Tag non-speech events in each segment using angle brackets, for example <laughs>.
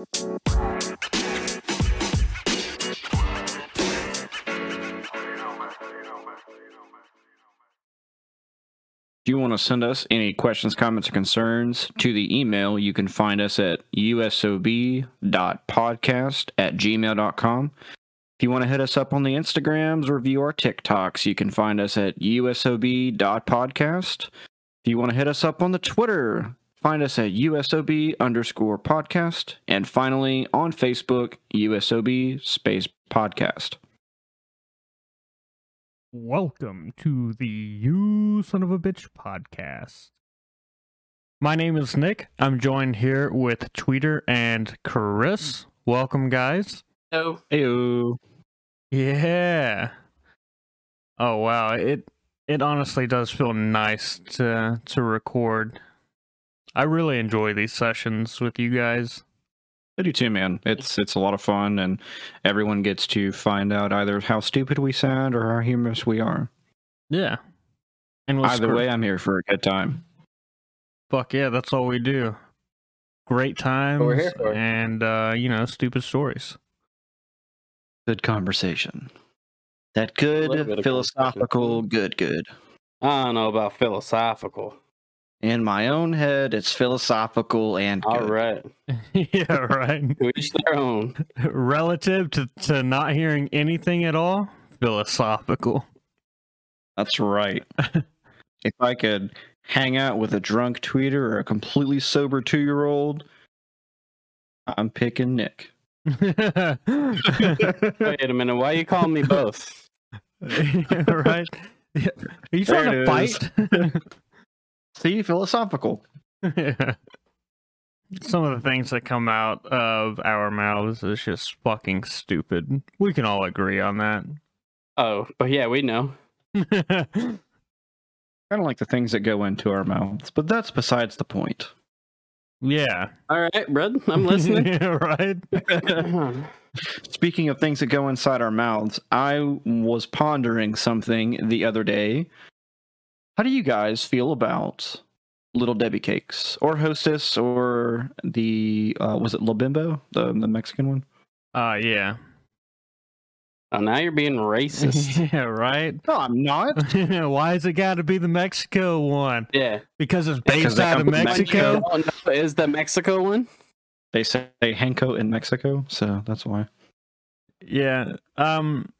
If you want to send us any questions, comments, or concerns to the email, you can find us at usob.podcast at gmail.com. If you want to hit us up on the Instagrams or view our TikToks, you can find us at usob.podcast. If you want to hit us up on the Twitter, find us at usob underscore podcast. And finally, on Facebook, usob space podcast. Welcome to the You Son of a Bitch podcast. My name is Nick. I'm joined here with Tweeter and Chris. Welcome, guys. Oh, Heyo. Yeah. Oh wow, it it honestly does feel nice to to record. I really enjoy these sessions with you guys. I do too, man. It's it's a lot of fun, and everyone gets to find out either how stupid we sound or how humorous we are. Yeah. And we'll Either scr- way, I'm here for a good time. fuck yeah, that's all we do. Great times we're here for. and uh, you know, stupid stories. Good conversation. That good philosophical, good, good. I don't know about philosophical. In my own head, it's philosophical and good. All right, <laughs> <laughs> yeah, right. to each their own. Relative to, to not hearing anything at all, philosophical. That's right. <laughs> if I could hang out with a drunk tweeter or a completely sober two year old, I'm picking Nick. Wait a minute, why are you calling me both? Yeah, Are you trying There to fight? See, philosophical. Yeah. <laughs> Some of the things that come out of our mouths is just fucking stupid. We can all agree on that. Oh, but yeah, we know. <laughs> Kind of like the things that go into our mouths, but that's besides the point. yeah. All right, bud, I'm listening. <laughs> yeah, right. Speaking of things that go inside our mouths, I was pondering something the other day. How do you guys feel about Little Debbie cakes or Hostess or the uh, was it La Bimbo, the the Mexican one? Uh yeah. oh, now you're being racist. <laughs> yeah, right. No, I'm not. <laughs> Why is it got to be the Mexico one? yeah. Because it's based they out of from Mexico. Oh, no, is the Mexico one? They say Henko in Mexico, so that's why. Yeah. Um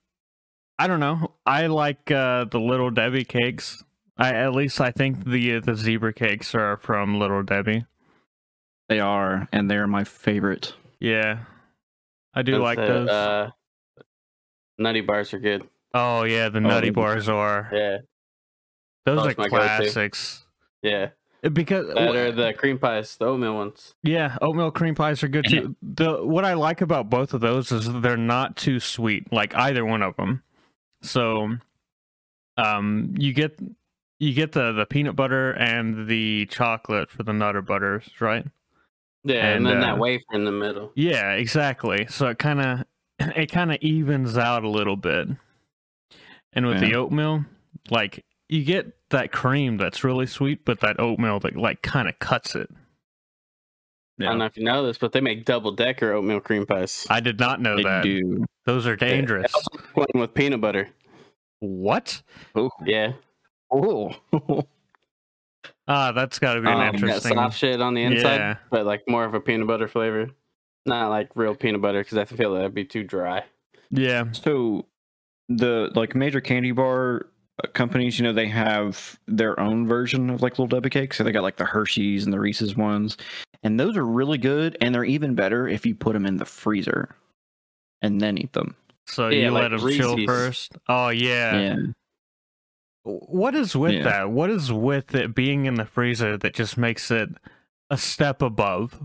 I don't know. I like uh the Little Debbie cakes. I at least I think the uh, the zebra cakes are from Little Debbie. They are, and they're my favorite. Yeah. I do That's like it, those. Uh, nutty bars are good. oh yeah, the nutty yeah. bars are. Yeah, Those Those are my go-to. classics. yeah. Because That or the cream pies, the oatmeal ones. Yeah, oatmeal cream pies are good too. <clears throat> The what I like about both of those is they're not too sweet, like either one of them. So, um, you get you get the the peanut butter and the chocolate for the nutter butters, right? Yeah, And, and, then uh, that wafer in the middle. Yeah, exactly. So it kind of <clears throat> it kind of evens out a little bit. And with the oatmeal, like you get that cream that's really sweet, but that oatmeal that like kind of cuts it. I don't know if you know this, but they make double decker oatmeal cream pies. I did not know They that. do. Those are dangerous. One with peanut butter. What? Oh, Yeah. Oh. <laughs> Ah, that's got to be an Um, got interesting. soft shit on the inside, Yeah. but like more of a peanut butter flavor. Not like real peanut butter because I feel that'd be too dry. Yeah. So the like major candy bar uh, companies, you know, they have their own version of like little Debbie cakes. So they got like the Hershey's and the Reese's ones, and those are really good. And they're even better if you put them in the freezer and then eat them. So Yeah, you like let them chill first. Oh yeah. Yeah, What is with Yeah. that? What is with it being in the freezer that just makes it a step above?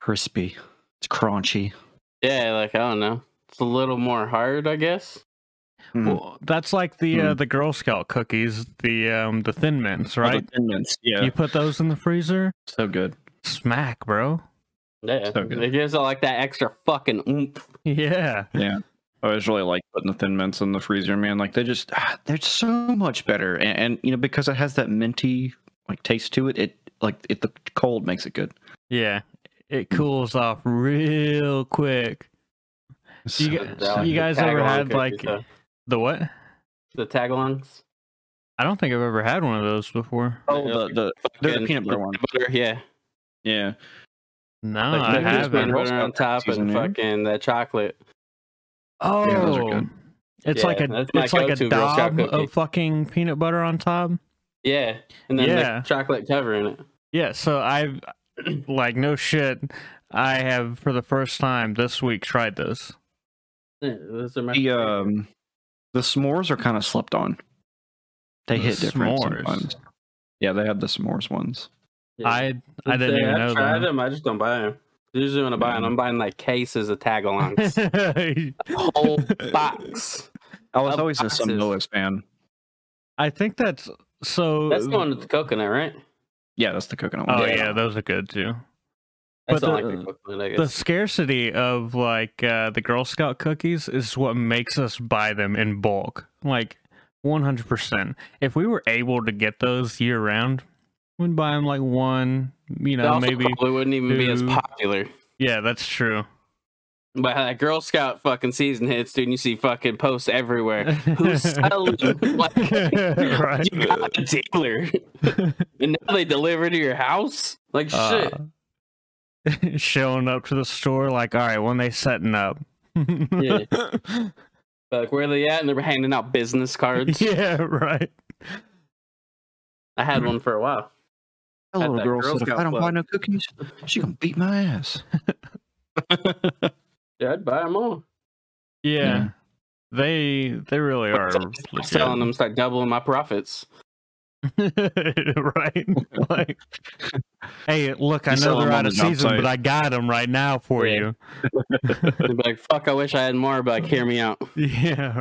crispy. It's crunchy. Yeah, like I don't know. It's a little more hard, I guess. Mm. Well, that's like the uh, Hmm. the Girl Scout cookies, the um the Thin Mints, Oh, the right? Thin Mints, Yeah, You put those in the freezer, so good. smack, bro. Yeah, So good. it gives it like that extra fucking oomph. <laughs> Yeah. Yeah. I always really like putting the thin mints in the freezer, man. Like they just ah, they're so much better, and, and you know because it has that minty like taste to it. It like it the cold makes it good. Yeah. it cools off real quick. You, The- you guys ever had like though. the what? the tagalongs? I don't think I've ever had one of those before. Oh, the, the they're the peanut butter one. butter, yeah. Yeah. No, Like, I maybe just Just peanut haven't. Girl butter on top cookies and fucking that chocolate. Oh, Yeah, those are good. it's Yeah, like a it's like a go-to Girl Scout daub of fucking peanut butter on top. Yeah, and then Yeah. the chocolate cover in it. Yeah, so I've <clears throat> like no shit. I have for the first time this week tried this. Yeah, those are my The um the s'mores are kind of slept on. They The hit different s'mores. sometimes. Yeah, they have the s'mores ones. Yeah. I I didn't Say, even I've know tried that. them. I just don't buy them. Usually when I buy them, I'm buying like cases of tagalongs, whole <laughs> box. I was Of always a boxes. Samoas fan. I think that's so. That's the one with the coconut, right? Yeah, that's the coconut one. Oh Yeah. yeah, those are good too. I But the- like the coconut. The scarcity of like uh, the Girl Scout cookies is what makes us buy them in bulk. Like 100%. If we were able to get those year round, we'd buy them like one, you know, maybe. probably wouldn't even be as popular. Yeah, that's true. But that Girl Scout fucking season hits, dude. and You see fucking posts everywhere. Who's <laughs> selling? <laughs> like, Right. You got a dealer, <laughs> and now they deliver to your house. Like shit. Uh, showing up to the store like, all right, when they setting up. Yeah. Like where they at? And they're handing out business cards. yeah, right. I had one for a while. That little that girl Girl said, "If I don't buy no cookies, she gonna beat my ass." <laughs> Yeah, I'd buy them all. Yeah. Yeah. They they really are Stop selling them, start doubling my profits. <laughs> right? <laughs> Like, hey, look, I You sell know they're out of season, site. but I got them right now for Yeah. you. Be like, "Fuck, I wish I had more." But like, hear me out, yeah.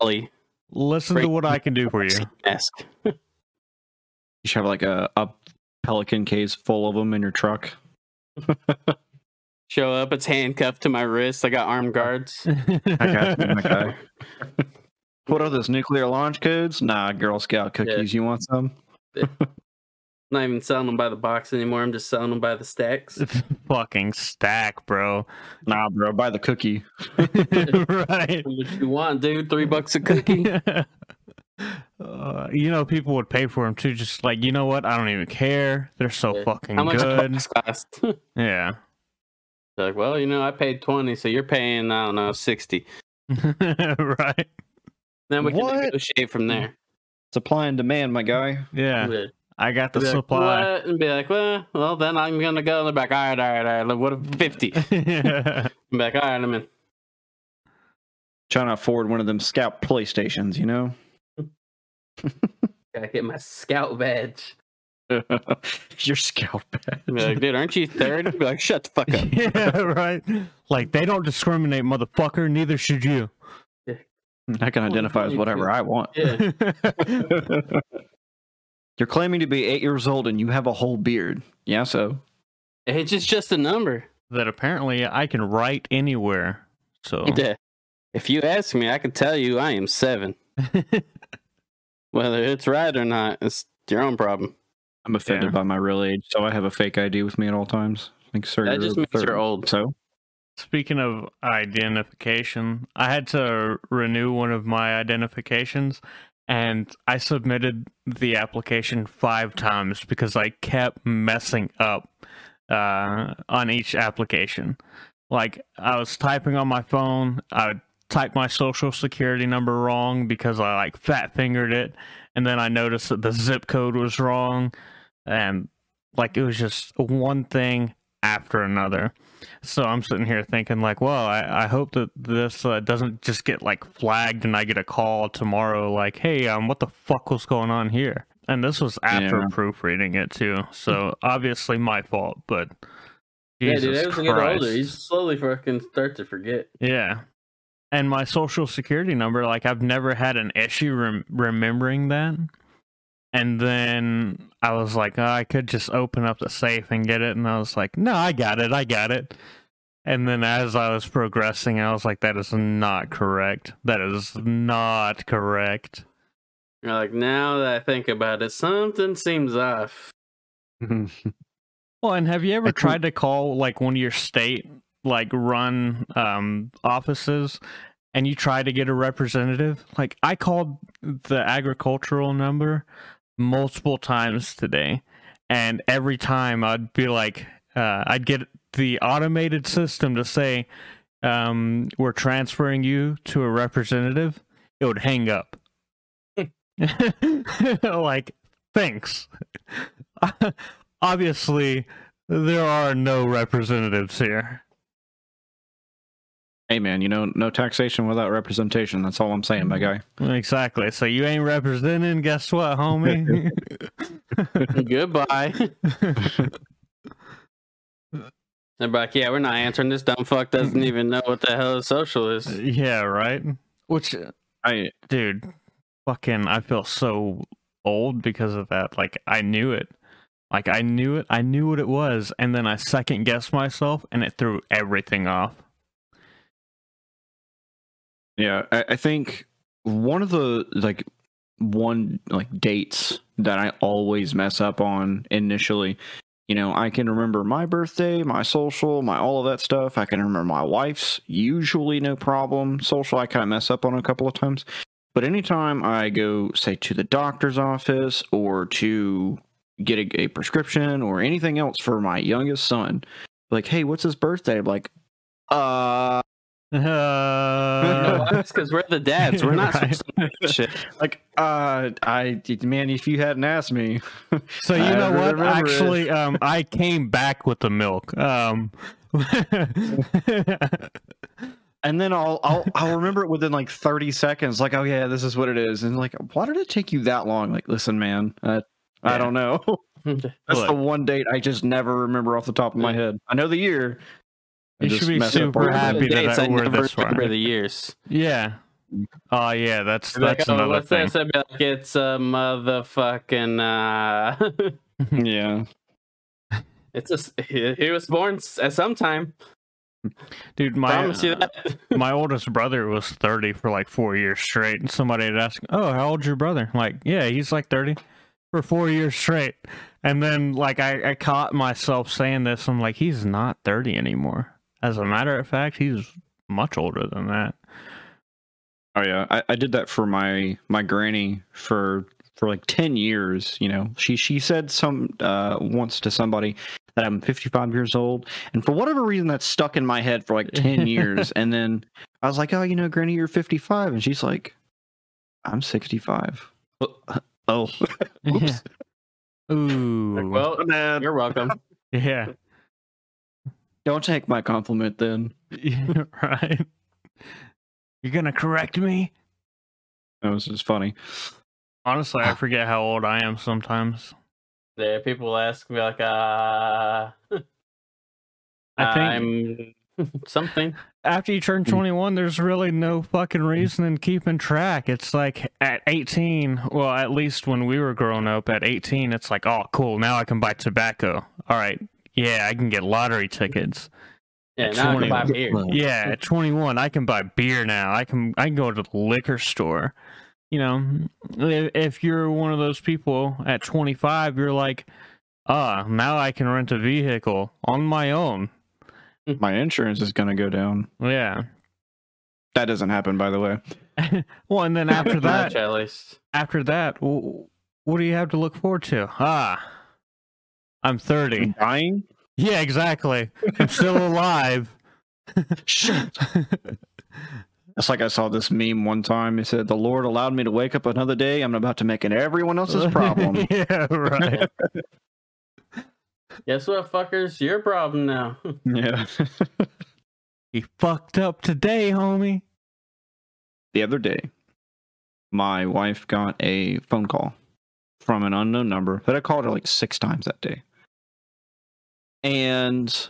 Cali. Listen to what I can do for you. Ask. You should have like a, a pelican case full of them in your truck. Show up, it's handcuffed to my wrist. I got armed guards. <laughs> I got you, my guy. <laughs> What are those nuclear launch codes? Nah, Girl Scout cookies. You want some? Not even selling them by the box anymore. I'm just selling them by the stacks. <laughs> Fucking stack, bro. Nah, bro. Buy the cookie. right. What you want, dude? Three bucks a cookie? Uh, you know, people would pay for them too. Just like, you know what? I don't even care. They're so Yeah. fucking How much good. cost? <laughs> Yeah. They're like, well, you know, I paid twenty, so you're paying, I don't know, sixty. <laughs> right. Then we can What? negotiate from there. Supply and demand, my guy. Yeah. Yeah. I got the Be like, supply. "What?" And be like, well, well, then I'm gonna go. And they're like, all right, all right, all right. What if <laughs> fifty? yeah. I'm like, all right, I'm in. Trying to afford one of them Scout PlayStations, you know? <laughs> Gotta get my scout <laughs> badge. Your Scout badge. Like, dude, aren't you third? Be like, shut the fuck up. <laughs> yeah, right. Like they don't discriminate, motherfucker. Neither should you. I can identify as whatever I want. Yeah. You're claiming to be eight years old and you have a whole beard. Yeah, so. It's just just a number. that apparently I can write anywhere. So Yeah. If you ask me, I can tell you I am seven. Whether it's right or not, it's your own problem. I'm offended Yeah. by my real age, so I have a fake ID with me at all times. Like, sir, That just means third. you're old. So, Speaking of identification, I had to renew one of my identifications and I submitted the application five times because I kept messing up uh, on each application. Like, I was typing on my phone, I would type my social security number wrong because I like fat fingered it, and then I noticed that the zip code was wrong, and like it was just one thing after another. So I'm sitting here thinking, like, well, I, I hope that this uh, doesn't just get like flagged and I get a call tomorrow, like, hey, um, what the fuck was going on here? And this was after Yeah. proofreading it too, so <laughs> obviously my fault. But yeah, dude, as you get older, you slowly fucking start to forget. Yeah. And my social security number, like I've never had an issue rem- remembering that. And then I was like, oh, I could just open up the safe and get it. And I was like, no, I got it. I got it. And then as I was progressing, I was like, that is not correct. That is not correct. You're like, now that I think about it, something seems off. <laughs> Well, and have you ever tried to call like one of your state like run um offices and you try to get a representative? Like I called the agricultural number multiple times today and every time I'd be like uh I'd get the automated system to say um we're transferring you to a representative. It would hang up. <laughs> like thanks. <laughs> Obviously, there are no representatives here. Hey man, you know, no taxation without representation. That's all I'm saying, my guy. Exactly. So you ain't representing. Guess what, homie? <laughs> Goodbye. <laughs> They're like, yeah, we're not answering. This dumb fuck doesn't even know what the hell a social is. yeah, right. Which, I dude, fucking, I feel so old because of that. Like I knew it. Like I knew it. I knew what it was, and then I second guessed myself, and it threw everything off. Yeah, I, I think one of the like one like dates that I always mess up on initially. You know, I can remember my birthday, my social, my all of that stuff. I can remember my wife's, usually no problem. Social, I kind of mess up on a couple of times. But anytime I go, say, to the doctor's office or to get a, a prescription or anything else for my youngest son, like, hey, what's his birthday? I'm like, uh, Uh, <laughs> why? It's because we're the dads. We're not Right. supposed to know that shit. <laughs> like, uh, I, man, if you hadn't asked me, <laughs> So you I know what? remember it. Actually, um, I came back with the milk. Um, and then I'll, I'll, I'll remember it within like 30 seconds. Like, oh yeah, this is what it is. And like, why did it take you that long? Like, listen, man, uh, I Yeah. don't know. That's the one date I just never remember off the top of my head. I know the year. I You should be super happy that Dates, I- I we're this far. remember the years. yeah. Oh yeah, that's They're like, that's oh, another what's thing. this? I'd be like, it's a motherfucking. Uh, <laughs> Yeah. it's a. s- He he was born at some time. Dude, my Promise you that. <laughs> my oldest brother was 30 for like 4 years straight and somebody had asked, "Oh, how old's your brother?" I'm like, "Yeah, he's like 30 for 4 years straight." And then like I I caught myself saying this. I'm like, "He's not 30 anymore." As a matter of fact, he's much older than that. Oh yeah, I, I did that for my my granny for for like ten years. You know, she she said some uh once to somebody that I'm 55 years old, and for whatever reason that stuck in my head for like 10 <laughs> years. And then I was like, oh, you know, granny, you're 55, and she's like, I'm 65. <laughs> Oh, <laughs> oops. Ooh. Like, well, Man, you're welcome. yeah. Don't take my compliment then. Yeah, <laughs> right. You're going to correct me? That was just funny. Honestly, I forget how old I am sometimes. Yeah, people ask me like, uh, I think I'm <laughs> something. after you turn Mm. 21, there's really no fucking reason in keeping track. It's like at 18, well, at least when we were growing up, at 18, it's like, oh, cool, now I can buy tobacco. All right, yeah, I can get lottery tickets. Yeah, At now I can buy beer. Yeah, at 21, I can buy beer now. I can I can go to the liquor store. You know, if, if you're one of those people at 25, you're like, ah, now I can rent a vehicle on my own. My insurance is gonna go down. Yeah. That doesn't happen, by the way. <laughs> well, and then after that, at least. after that, wh- what do you have to look forward to? Ah, I'm 30. Dying? Yeah, exactly. I'm still <laughs> alive. Shit. It's like I saw this meme one time. It said, "The Lord allowed me to wake up another day. I'm about to make it everyone else's problem." <laughs> yeah, right. Guess what, fuckers? Your problem now. <laughs> yeah. he fucked up today, homie. the other day, my wife got a phone call from an unknown number that I called her like six times that day, and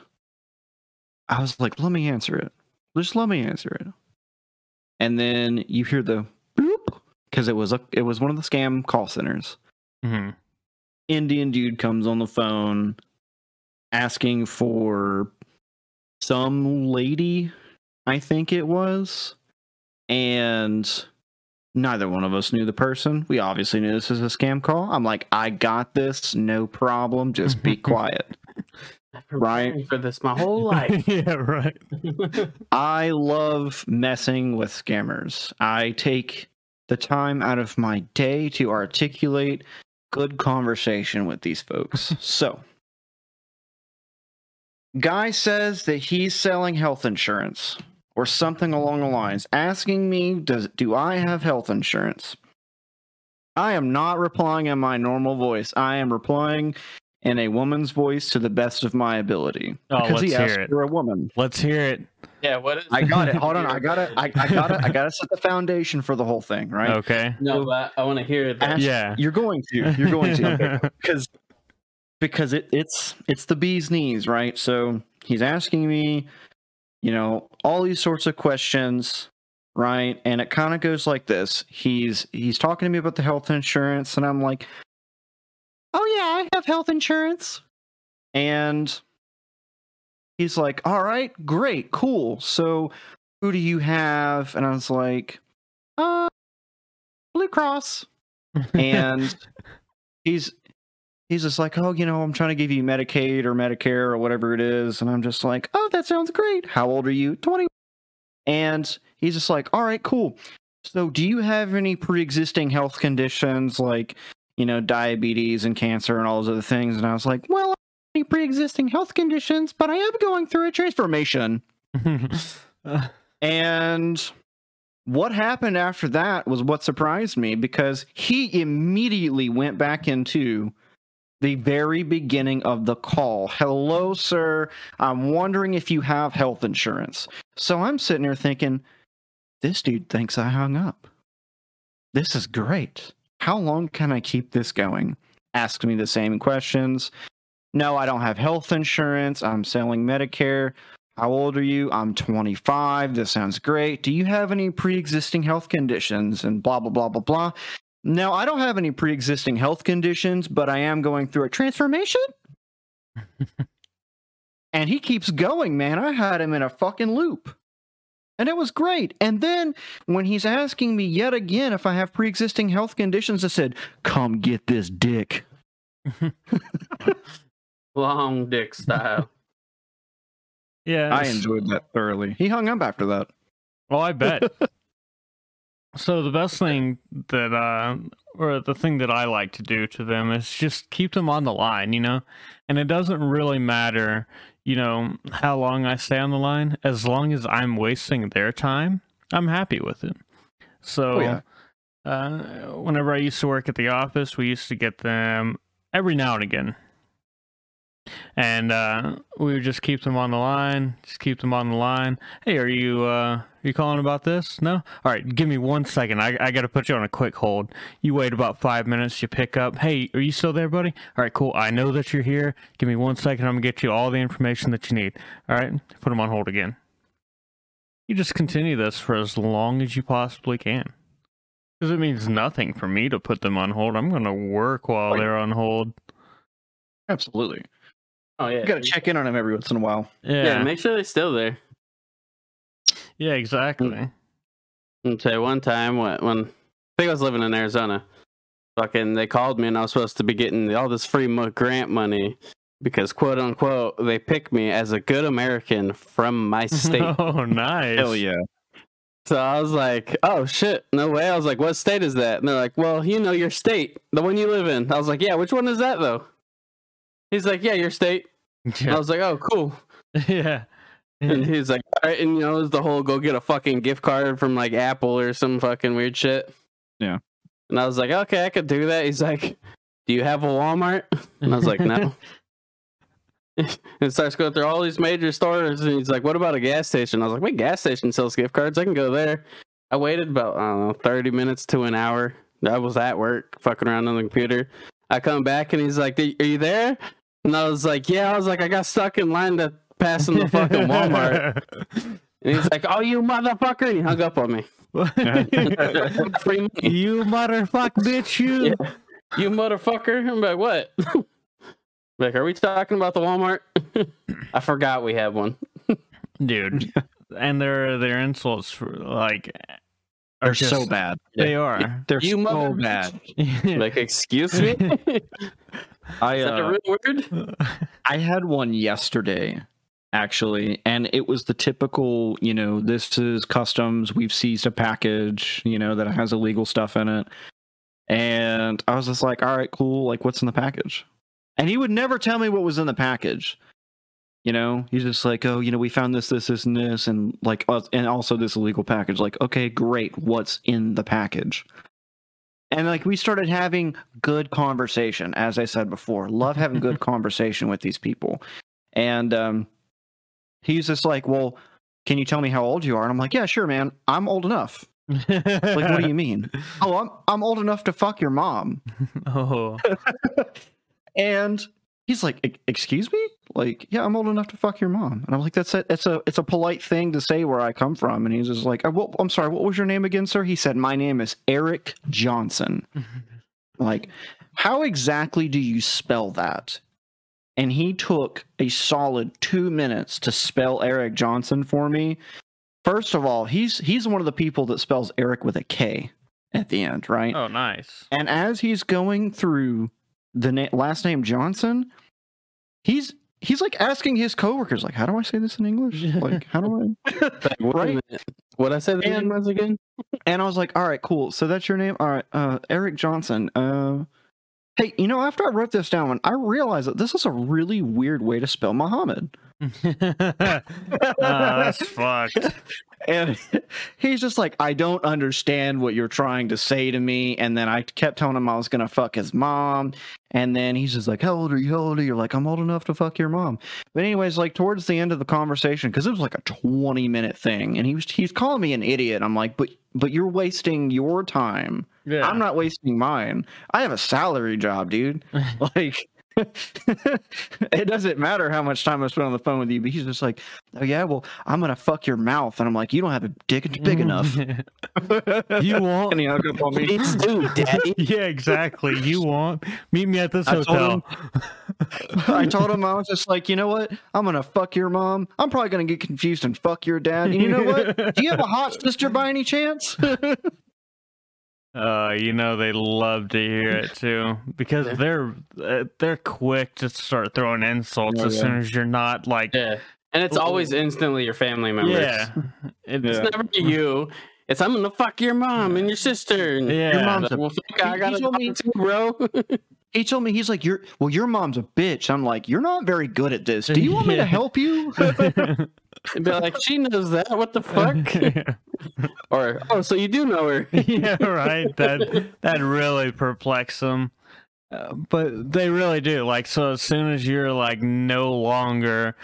I was like, "Let me answer it. Just let me answer it." And then you hear the bloop because it was a it was one of the scam call centers. hmm Indian dude comes on the phone asking for some lady, I think it was. And neither one of us knew the person. We obviously knew this was a scam call. I'm like, I got this, no problem. Just be <laughs> quiet. Right. for this my whole <laughs> life. yeah, right. <laughs> I love messing with scammers. I take the time out of my day to articulate good conversation with these folks. <laughs> so, guy says that he's selling health insurance or something along the lines, asking me, "Does do I have health insurance?" I am not replying in my normal voice. I am replying in a woman's voice to the best of my ability Oh, because he let's hear asked it. for a woman. Let's hear it. yeah, what is I got it. Hold on. I got to I, I got to I got to set the foundation for the whole thing, right? Okay. No, but I want to hear that. Ask- Yeah. You're going to. You're going to. <laughs> Because because it, it's it's the bee's knees, right? So he's asking me, you know, all these sorts of questions, right? And it kind of goes like this. He's he's talking to me about the health insurance, and I'm like, Oh yeah, I have health insurance. And he's like, All right, great, cool. So who do you have? And I was like, uh Blue Cross and <laughs> he's he's just like, oh, you know, I'm trying to give you Medicaid or Medicare or whatever it is, and I'm just like, oh, that sounds great. How old are you? Twenty. And he's just like, all right, cool. So, do you have any pre-existing health conditions like, you know, diabetes and cancer and all those other things? And I was like, well, I don't have any pre-existing health conditions, but I am going through a transformation. Uh, <laughs> And what happened after that was what surprised me because he immediately went back into the very beginning of the call. Hello, sir. I'm wondering if you have health insurance. So I'm sitting there thinking, this dude thinks I hung up. This is great. How long can I keep this going? Ask me the same questions. No, I don't have health insurance. I'm selling Medicare. How old are you? I'm 25. This sounds great. Do you have any pre existing health conditions? And blah, blah, blah, blah, blah. Now, I don't have any pre existing health conditions, but I am going through a transformation. <laughs> and he keeps going, man. I had him in a fucking loop. And it was great. And then when he's asking me yet again if I have pre existing health conditions, I said, Come get this dick. <laughs> Long dick style. <laughs> yeah. I enjoyed that thoroughly. He hung up after that. Oh, I bet. <laughs> so the best thing that uh or the thing that I like to do to them is just keep them on the line, you know? And it doesn't really matter, you know, how long I stay on the line as long as I'm wasting their time, I'm happy with it. So Oh, yeah. uh whenever I used to work at the office, we used to get them every now and again. And uh, we would just keep them on the line, just keep them on the line. Hey, are you uh, you calling about this? No. All right, give me one second. I I got to put you on a quick hold. You wait about five minutes. You pick up. Hey, are you still there, buddy? All right, cool. I know that you're here. Give me one second. I'm gonna get you all the information that you need. All right, put them on hold again. You just continue this for as long as you possibly can. Because it means nothing for me to put them on hold. I'm gonna work while Right. they're on hold. Absolutely. Oh yeah. You got to check in on them every once in a while. Yeah. Yeah. make sure they're still there. Yeah, exactly. Mm. I'll tell you one time when, when I think I was living in Arizona, fucking they called me and I was supposed to be getting all this free grant money because quote unquote they picked me as a good American from my <laughs> state. Oh, nice. Hell yeah. so I was like, oh shit, no way. I was like, what state is that? And they're like, well, you know your state, the one you live in. I was like, yeah, which one is that though? He's like, yeah, your state. <laughs> And I was like, oh cool. yeah. And <laughs> he's like, all right, and you know, it was the whole go get a fucking gift card from like Apple or some fucking weird shit. Yeah. And I was like, okay, I could do that. He's like, do you have a Walmart? And I was like, no. <laughs> and starts going through all these major stores, and he's like, what about a gas station? I was like, wait, gas station sells gift cards. I can go there. I waited about, I don't know, 30 minutes to an hour. I was at work, fucking around on the computer. I come back, and he's like, are you there? And I was like, yeah. I was like, I got stuck in line to pass in the fucking Walmart. <laughs> And he's like, "Oh, you motherfucker!" And he hung up on me. <laughs> You motherfuck bitch, you. Yeah. You motherfucker! I'm like, what? <laughs> like, are we talking about the Walmart? I forgot we had one. Dude. And their their insults like are They're just, so bad. They are. They're You so mother- bad. Like, excuse me? I Is that uh, really weird? I had one yesterday, actually, and it was the typical, you know, this is customs. We've seized a package, you know, that has illegal stuff in it. And I was just like, all right, cool. Like, what's in the package? And he would never tell me what was in the package. You know, he's just like, oh, you know, we found this, this, this, and this, and like, uh, and also this illegal package. Like, okay, great. What's in the package? And like, we started having good conversation. As I said before, love having good <laughs> conversation with these people. And um, he's just like, well, can you tell me how old you are? And I'm like, yeah, sure, man. I'm old enough. Like, what do you mean? <laughs> oh, I'm I'm old enough to fuck your mom. <laughs> oh, <laughs> And he's like, "E- "Excuse me? Like, yeah, I'm old enough to fuck your mom." And I'm like, "That's it. it's a it's a polite thing to say where I come from." And he's just like, "Uh, well, "I'm sorry, what was your name again, sir?" He said, "My name is Eric Johnson." like, how exactly do you spell that? And he took a solid two minutes to spell Eric Johnson for me. First of all, he's he's one of the people that spells Eric with a K at the end, right? oh, nice. And as he's going through the na- last name Johnson, he's he's like asking his coworkers, like, "How do I say this in English? <laughs> Like, how do I?" <laughs> Like, Right. What I say the And- name was again? and I was like, "All right, cool. So that's your name, all right? Uh, Eric Johnson. Uh, hey, you know, after I wrote this down, I realized that this is a really weird way to spell Muhammad." <laughs> oh, that's fucked. <laughs> And he's just like, I don't understand what you're trying to say to me. And then I kept telling him I was gonna fuck his mom. And then he's just like, How old are you? How old are you? Like, I'm old enough to fuck your mom. But anyways, like towards the end of the conversation, because it was like a 20 minute thing, and he was he's calling me an idiot. I'm like, but but you're wasting your time. Yeah. I'm not wasting mine. I have a salary job, dude. <laughs> like <laughs> it doesn't matter how much time I spend on the phone with you, but he's just like, Oh yeah, well, I'm gonna fuck your mouth. And I'm like, You don't have a dick <laughs> big enough. you want? and he hung up on me. Please do, Daddy. <laughs> yeah, exactly. You want? Meet me at this I told hotel. I told him I was just like, you know what? I'm gonna fuck your mom. I'm probably gonna get confused and fuck your dad. And you know what? Do you have a hot sister by any chance? Uh, you know they love to hear it <laughs> too because they're uh, they're quick to start throwing insults Oh, as yeah. soon as you're not like Yeah. And it's always instantly your family members. yeah, <laughs> It- It's Yeah. never you. It's I'm gonna fuck your mom and your sister. And Yeah. Your mom's mom's a- well, fuck, I got he told me- too, bro. <laughs> he told me he's like, you're well, your mom's a bitch. I'm like, you're not very good at this. Do you want me to <laughs> help you? <laughs> Be like, she knows that. What the fuck? <laughs> or oh, so you do know her? yeah, right. That that really perplexes them. Uh, but they really do. Like, so as soon as you're like no longer,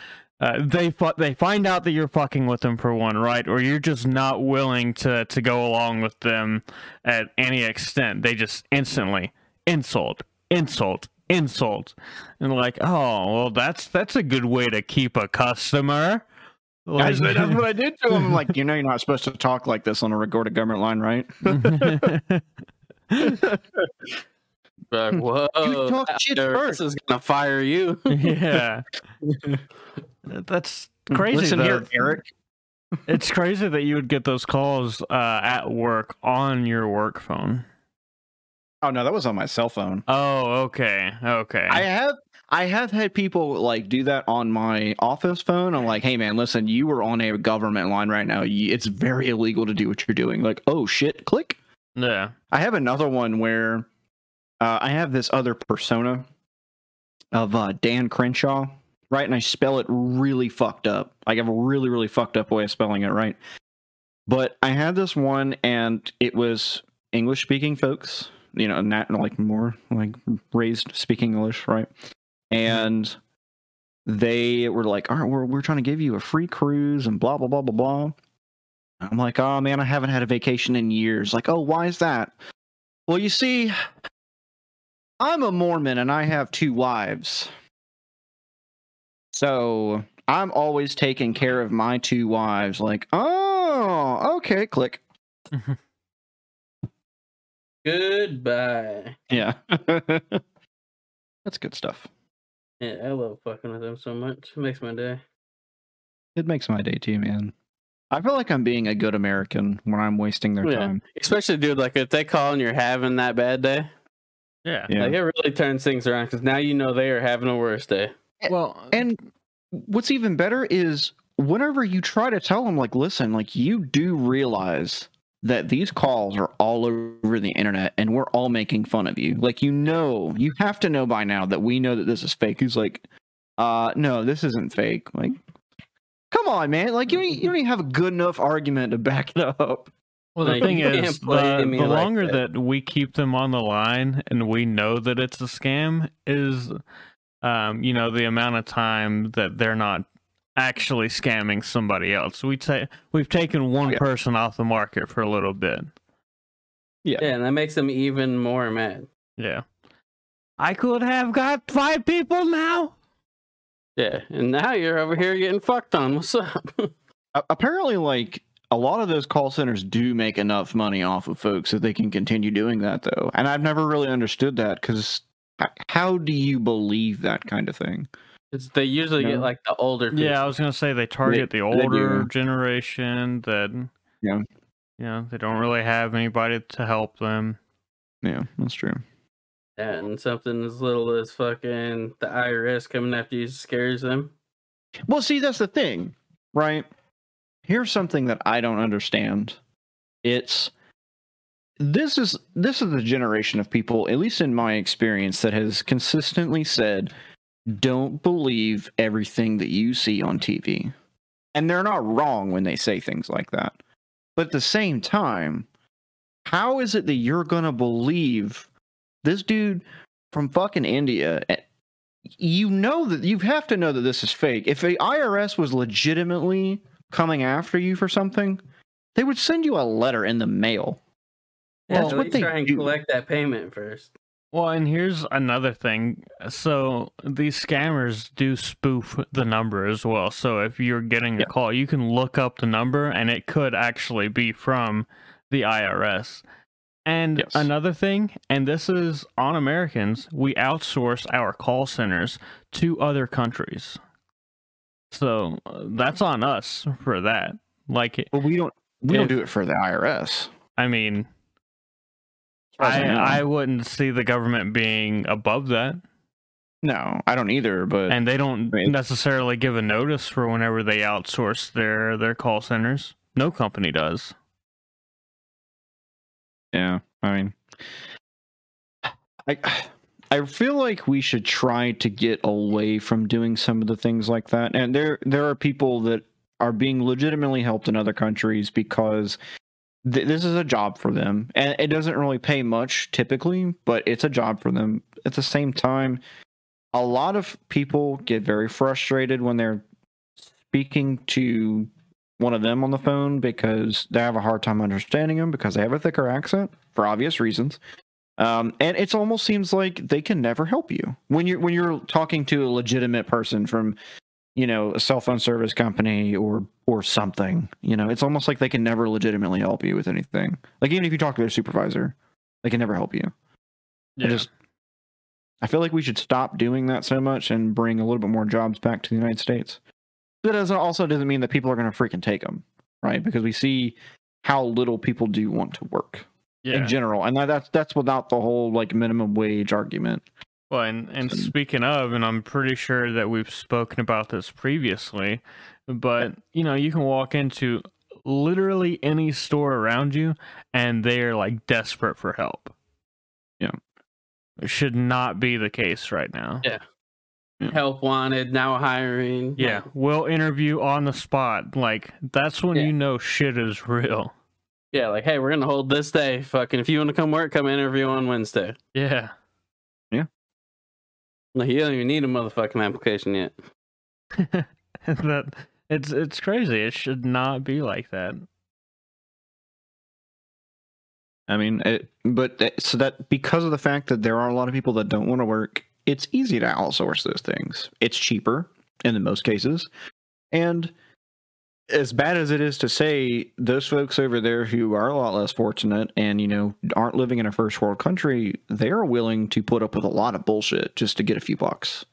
uh, they fu- they find out that you're fucking with them for one, right? Or you're just not willing to to go along with them at any extent. They just instantly insult, insult, insult, and like, oh, well, that's that's a good way to keep a customer. That's what, that's what I did to him. I'm like, <laughs> you know, you're not supposed to talk like this on a recorded government line, right? <laughs> Be like, <laughs> whoa, You talk shit first. Is gonna fire you. yeah. That's crazy. Listen here. Eric. It's crazy that you would get those calls uh, at work on your work phone. Oh no, that was on my cell phone. Oh, okay. Okay. I have I have had people like do that on my office phone. I'm like, hey man, listen, you were on a government line right now. It's very illegal to do what you're doing. Like, oh shit, click. yeah. I have another one where uh, I have this other persona of uh, Dan Crenshaw, right? And I spell it really fucked up. Like I have a really, really fucked up way of spelling it, right? But I had this one, and it was English speaking folks, you know, not like more like raised speaking English, right? And they were like, "All right, we're we're trying to give you a free cruise and blah blah blah blah blah." I'm like, "Oh man, I haven't had a vacation in years." Like, "Oh, why is that?" Well, you see, I'm a Mormon and I have two wives. So I'm always taking care of my two wives. Like, oh, okay, click. <laughs> Goodbye. Yeah. <laughs> That's good stuff. Yeah, I love fucking with them so much. It makes my day. It makes my day too, man. I feel like I'm being a good American when I'm wasting their Yeah. time. Especially, dude, like if they call and you're having that bad day, Yeah. Yeah. Like it really turns things around because now you know they are having a worse day. Well, And what's even better is whenever you try to tell them, like, listen, like, you do realize that these calls are all over the internet and we're all making fun of you. Like, you know, you have to know by now that we know that this is fake. He's like, uh, no, this isn't fake. Like, come on, man. Like, you, you don't even have a good enough argument to back it up. Well, the Like, thing is, play the, me the like longer that. that. we keep them on the line and we know that it's a scam, is, um, you know, the amount of time that they're not actually scamming somebody else. We take we've taken one Yeah. person off the market for a little bit. Yeah, yeah, and that makes them even more mad. Yeah, I could have got five people now. Yeah, and now you're over here getting fucked on. What's up? <laughs> Apparently, like, a lot of those call centers do make enough money off of folks that they can continue doing that, though. And I've never really understood that because how do you believe that kind of thing? It's, they usually get like the older. People. Yeah, I was gonna say they target the older do. generation that, Yeah. you know, they don't really have anybody to help them. Yeah, that's true. And something as little as fucking the IRS coming after you scares them. Well, see, that's the thing, right? Here's something that I don't understand. It's this is this is the generation of people, at least in my experience, that has consistently said, "Don't believe everything that you see on TV," and they're not wrong when they say things like that. But at the same time, how is it that you're gonna believe this dude from fucking India? eh, You know that you have to know that this is fake. If the IRS was legitimately coming after you for something, they would send you a letter in the mail. Yeah, That's what they try and do. collect that payment first. Well, and here's another thing. So these scammers do spoof the number as well. So if you're getting a Yeah. call, you can look up the number and it could actually be from the IRS. And Yes. another thing, and this is on Americans, we outsource our call centers to other countries. So that's on us for that. Like, But we don't we If- don't do it for the IRS. I mean, I I, wouldn't see the government being above that. No, I don't either. But and they don't Right. necessarily give a notice for whenever they outsource their their call centers. No company does. yeah, I mean, I I feel like we should try to get away from doing some of the things like that. And there there are people that are being legitimately helped in other countries because th- this is a job for them, and it doesn't really pay much typically, but it's a job for them. At the same time, a lot of people get very frustrated when they're speaking to one of them on the phone because they have a hard time understanding them because they have a thicker accent for obvious reasons. Um, and it almost seems like they can never help you when you're when you're talking to a legitimate person from, you know, a cell phone service company or or something. You know, it's almost like they can never legitimately help you with anything. Like even if you talk to their supervisor, they can never help you. I just I feel like we should stop doing that so much and bring a little bit more jobs back to the United States. That doesn't also doesn't mean that people are going to freaking take them, right? Because we see how little people do want to work yeah. in general, and that, that's that's without the whole like minimum wage argument. Well, and, and speaking of, and I'm pretty sure that we've spoken about this previously, but you know, you can walk into literally any store around you and they're like desperate for help. Yeah. It should not be the case right now. Yeah. Yeah. Help wanted, now hiring. Yeah, we'll interview on the spot. Like that's when Yeah. you know shit is real. Yeah, like, hey, we're gonna hold this day. Fucking if you want to come work, come interview on Wednesday. Yeah. Like you don't even need a motherfucking application yet. <laughs> that it's it's crazy. It should not be like that. I mean, it, but that- so that because of the fact that there are a lot of people that don't want to work, it's easy to outsource those things. It's cheaper in the most cases, and as bad as it is to say, those folks over there who are a lot less fortunate and you know aren't living in a first world country, they are willing to put up with a lot of bullshit just to get a few bucks.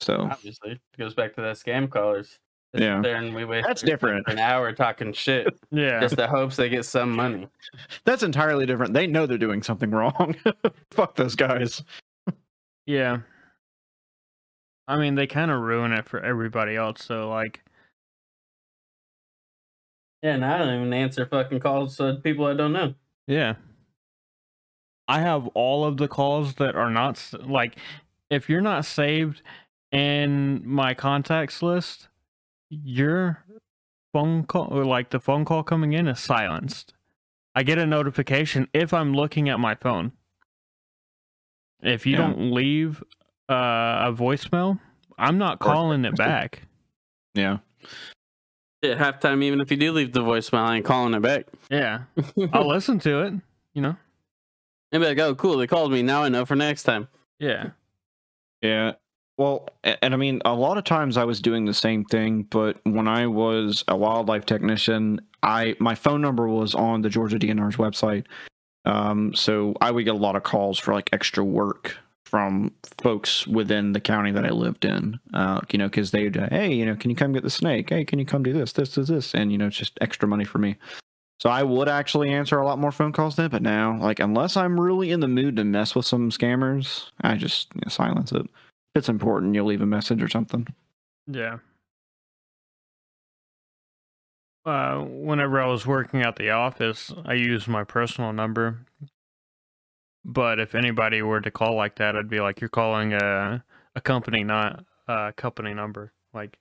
So Obviously, it goes back to that scam callers. Just Yeah. There and we wait That's for different. An hour talking shit, <laughs> Yeah. just in hopes they get some money. That's entirely different. They know they're doing something wrong. <laughs> Fuck those guys. Yeah. I mean, they kind of ruin it for everybody else. So, like, Yeah, and I don't even answer fucking calls to people I don't know. yeah. I have all of the calls that are not like, if you're not saved in my contacts list, your phone call, or like the phone call coming in, is silenced. I get a notification if I'm looking at my phone. If you Yeah. don't leave uh, a voicemail, I'm not calling it back. Yeah. At halftime, even if you do leave the voicemail, I ain't calling it back. Yeah, <laughs> I'll listen to it. You know. And be like, oh, cool, they called me. Now I know for next time. Yeah. Yeah. Well, and I mean, a lot of times I was doing the same thing, but when I was a wildlife technician, I my phone number was on the Georgia DNR's website. Um, so I would get a lot of calls for like extra work from folks within the county that I lived in. Uh, you know, because they'd, uh, hey, you know, can you come get the snake? Hey, can you come do this, this, this, this? And you know, it's just extra money for me. So I would actually answer a lot more phone calls then, but now, like, unless I'm really in the mood to mess with some scammers, I just you know, silence it. If it's important, you'll leave a message or something. Yeah. Uh, whenever I was working at the office, I used my personal number. But if anybody were to call like that, I'd be like, "You're calling a a company, not a company number." Like,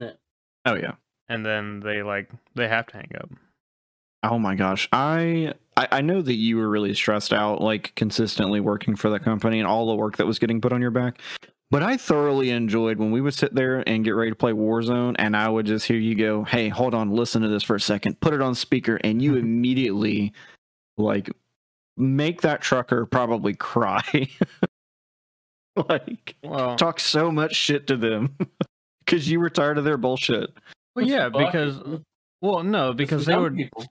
eh. Oh yeah. and then they like they have to hang up. Oh my gosh. I, I I know that you were really stressed out, like consistently working for the company and all the work that was getting put on your back. But I thoroughly enjoyed when we would sit there and get ready to play Warzone, and I would just hear you go, "Hey, hold on, listen to this for a second. Put it on speaker," and you <laughs> immediately, like, make that trucker probably cry. <laughs> like, Well, talk so much shit to them <laughs> because you were tired of their bullshit. well yeah, because well, no, because they would people.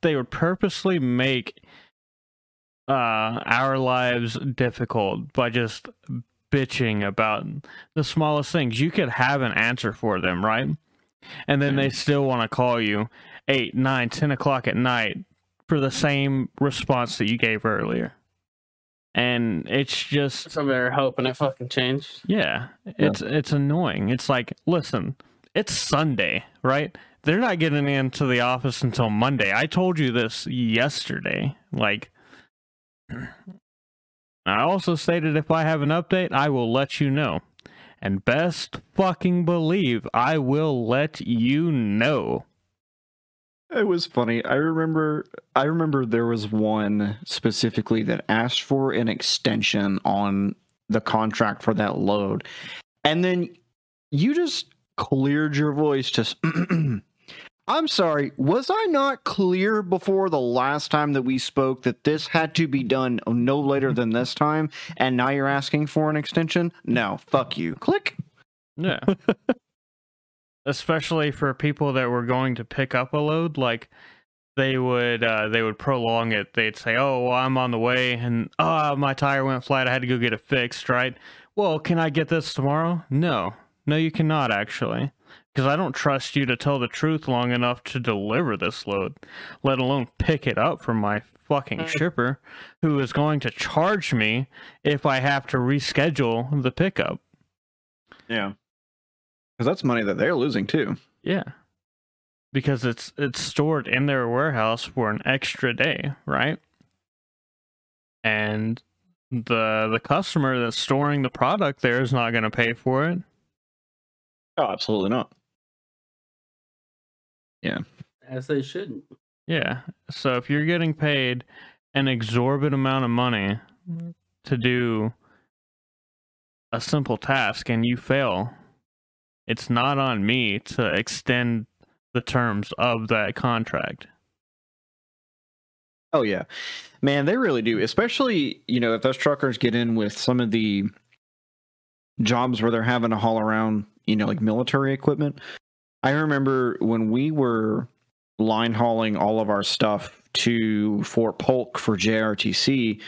they would purposely make uh our lives difficult by just bitching about the smallest things you could have an answer for them right and then they still want to call you eight nine ten o'clock at night for the same response that you gave earlier and it's just So they're hoping it fucking changed. yeah, it's it's annoying. It's like, listen, it's Sunday, right? They're not getting into the office until Monday. I told you this yesterday. Like <clears throat> I also stated if I have an update, I will let you know. And best fucking believe I will let you know. It was funny. I remember I remember there was one specifically that asked for an extension on the contract for that load. And then you just cleared your voice just <clears throat> I'm sorry, was I not clear before the last time that we spoke that this had to be done no later than this time and now you're asking for an extension? No, fuck you. Click. Yeah. <laughs> Especially for people that were going to pick up a load, like they would uh they would prolong it. They'd say, "Oh, well, I'm on the way and oh, my tire went flat. I had to go get it fixed, right?" Well, can I get this tomorrow? No. No, you cannot actually. Because I don't trust you to tell the truth long enough to deliver this load, let alone pick it up from my fucking shipper, who is going to charge me if I have to reschedule the pickup. Yeah. Cuz that's money that they're losing too. Yeah. Because it's it's stored in their warehouse for an extra day, right? And the the customer that's storing the product there is not going to pay for it. Oh, absolutely not. Yeah. As they shouldn't. Yeah. So if you're getting paid an exorbitant amount of money to do a simple task and you fail, it's not on me to extend the terms of that contract. Oh yeah, man, they really do. Especially you know if those truckers get in with some of the jobs where they're having to haul around, you know, like military equipment. I remember when we were line hauling all of our stuff to Fort Polk for JRTC,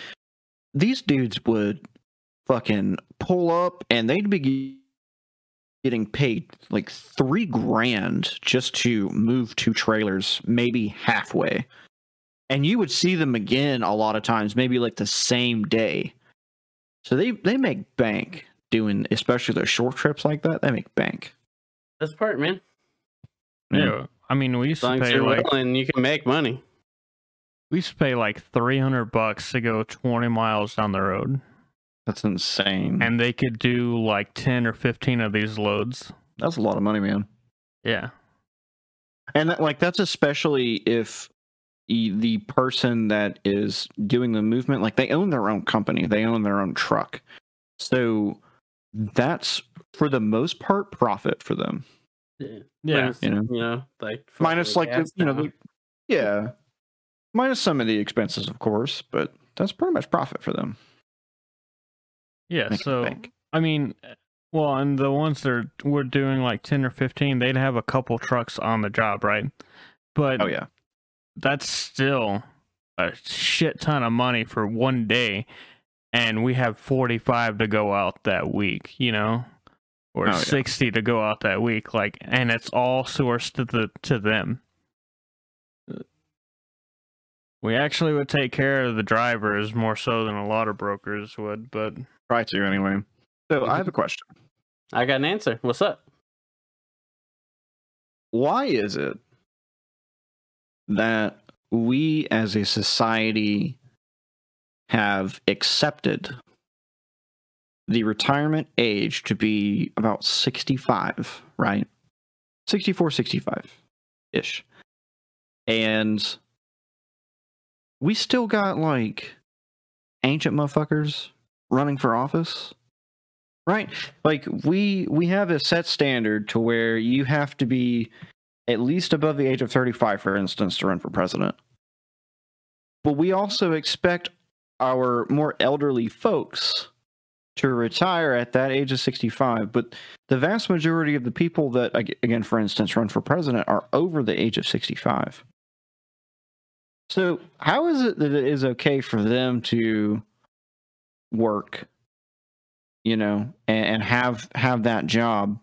these dudes would fucking pull up and they'd be getting paid like three grand just to move two trailers, maybe halfway. And you would see them again a lot of times, maybe like the same day. So they they make bank doing, especially those short trips like that. They make bank. That's part, man. Yeah. I mean, we used As long to pay you're like willing, you can make money. we used to pay like three hundred bucks to go twenty miles down the road, That's insane. and they could do like ten or fifteen of these loads. that's a lot of money, man. Yeah, And that, like that's especially if the person that is doing the movement, like they own their own company, they own their own truck, so that's for the most part profit for them. Yeah. yeah. Minus, You know? you know, like Minus fucking like the, you know, the, yeah, minus some of the expenses, of course, but that's pretty much profit for them. Yeah, so. I mean, well, and the ones that are, we're doing like ten or fifteen, they'd have a couple trucks on the job, right? But Oh yeah, that's still a shit ton of money for one day, and we have forty-five to go out that week, you know, or Oh, yeah. sixty to go out that week, like, and it's all sourced to the to them. We actually would take care of the drivers more so than a lot of brokers would, but try to anyway. So I have a question. I got an answer. What's up? why is it that we as a society have accepted the retirement age to be about 65 right 64 65 ish and we still got like ancient motherfuckers running for office? Right. Like we we have a set standard to where you have to be at least above the age of 35 for instance to run for president. But we also expect our more elderly folks to retire at that age of 65 but the vast majority of the people that again for instance run for president are over the age of 65 so how is it that it is okay for them to work you know, and, and have have that job.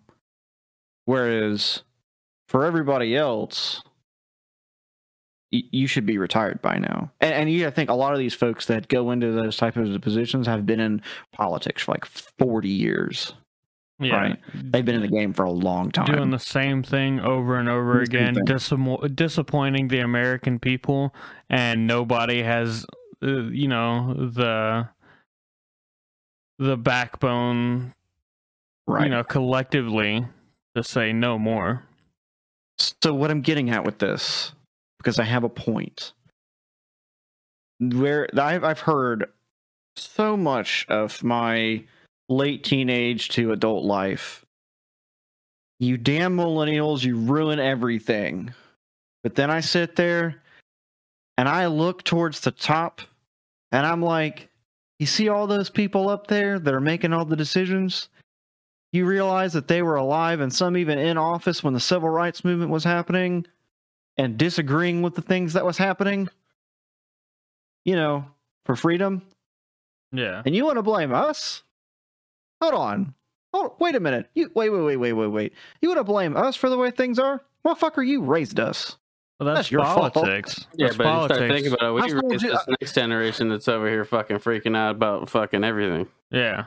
Whereas for everybody else, y- you should be retired by now. And, and you, I think a lot of these folks that go into those types of positions have been in politics for like forty years. yeah, Right. They've been in the game for a long time. doing the same thing over and over The again, disamo- disappointing the American people, and nobody has, uh, you know, the the backbone, right. you know, collectively to say no more. So what I'm getting at with this, because I have a point, where I've I've heard so much of my late teenage to adult life. You damn millennials, you ruin everything. But then I sit there and I look towards the top and I'm like, you see all those people up there that are making all the decisions? You realize that they were alive and some even in office when the civil rights movement was happening and disagreeing with the things that was happening, you know, for freedom. Yeah, And you want to blame us? Hold on. Hold, wait a minute. You wait, wait, wait, wait, wait, wait. You want to blame us for the way things are? Motherfucker, you raised us. Well, that's, that's your fault. politics. Yeah, That's but you start thinking about it. I We told raised you- this next generation that's over here fucking freaking out about fucking everything. Yeah.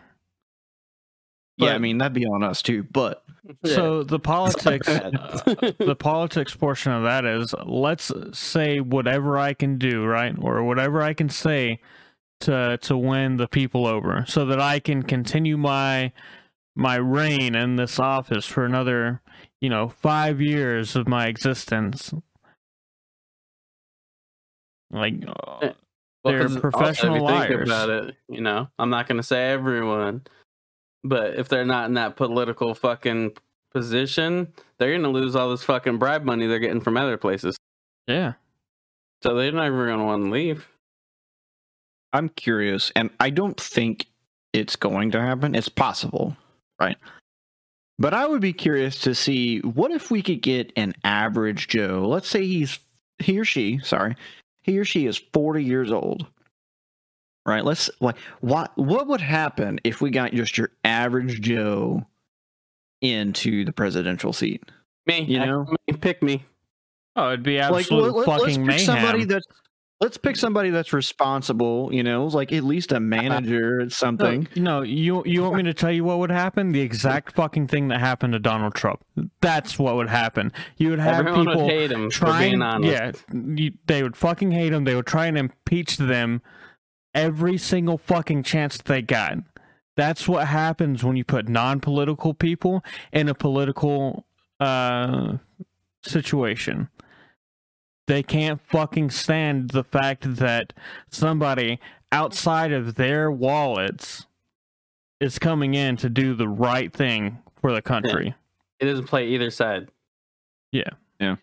yeah, I mean that'd be on us too. But <laughs> So the politics, <laughs> the politics portion of that is let's say whatever I can do, right, or whatever I can say to to win the people over, so that I can continue my my reign in this office for another, you know, five years of my existence. Like, uh, Well, They're 'cause also, professional if you think liars. about it, you know, I'm not going to say everyone, but if they're not in that political fucking position, they're going to lose all this fucking bribe money they're getting from other places. yeah, So they're never going to want to leave. I'm curious, and I don't think it's going to happen. It's possible, right? But I would be curious to see what if we could get an average Joe. Let's say he's he or she, sorry, he or she is 40 years old. Right? Let's like what what would happen if we got just your average Joe into the presidential seat. Me, You know? me, pick me. Oh, it'd be Like, absolute let- let's fucking pick somebody mayhem. that's let's pick somebody that's responsible. You know, like at least a manager or something. No, no, you you want me to tell you what would happen? The exact fucking thing that happened to Donald Trump. That's what would happen. You would have Everyone people would hate him for trying, being honest. yeah, you, they would fucking hate him. They would try and impeach them every single fucking chance they got. That's what happens when you put non-political people in a political uh, situation. They can't fucking stand the fact that somebody outside of their wallets is coming in to do the right thing for the country. It doesn't play either side. Yeah. Yeah.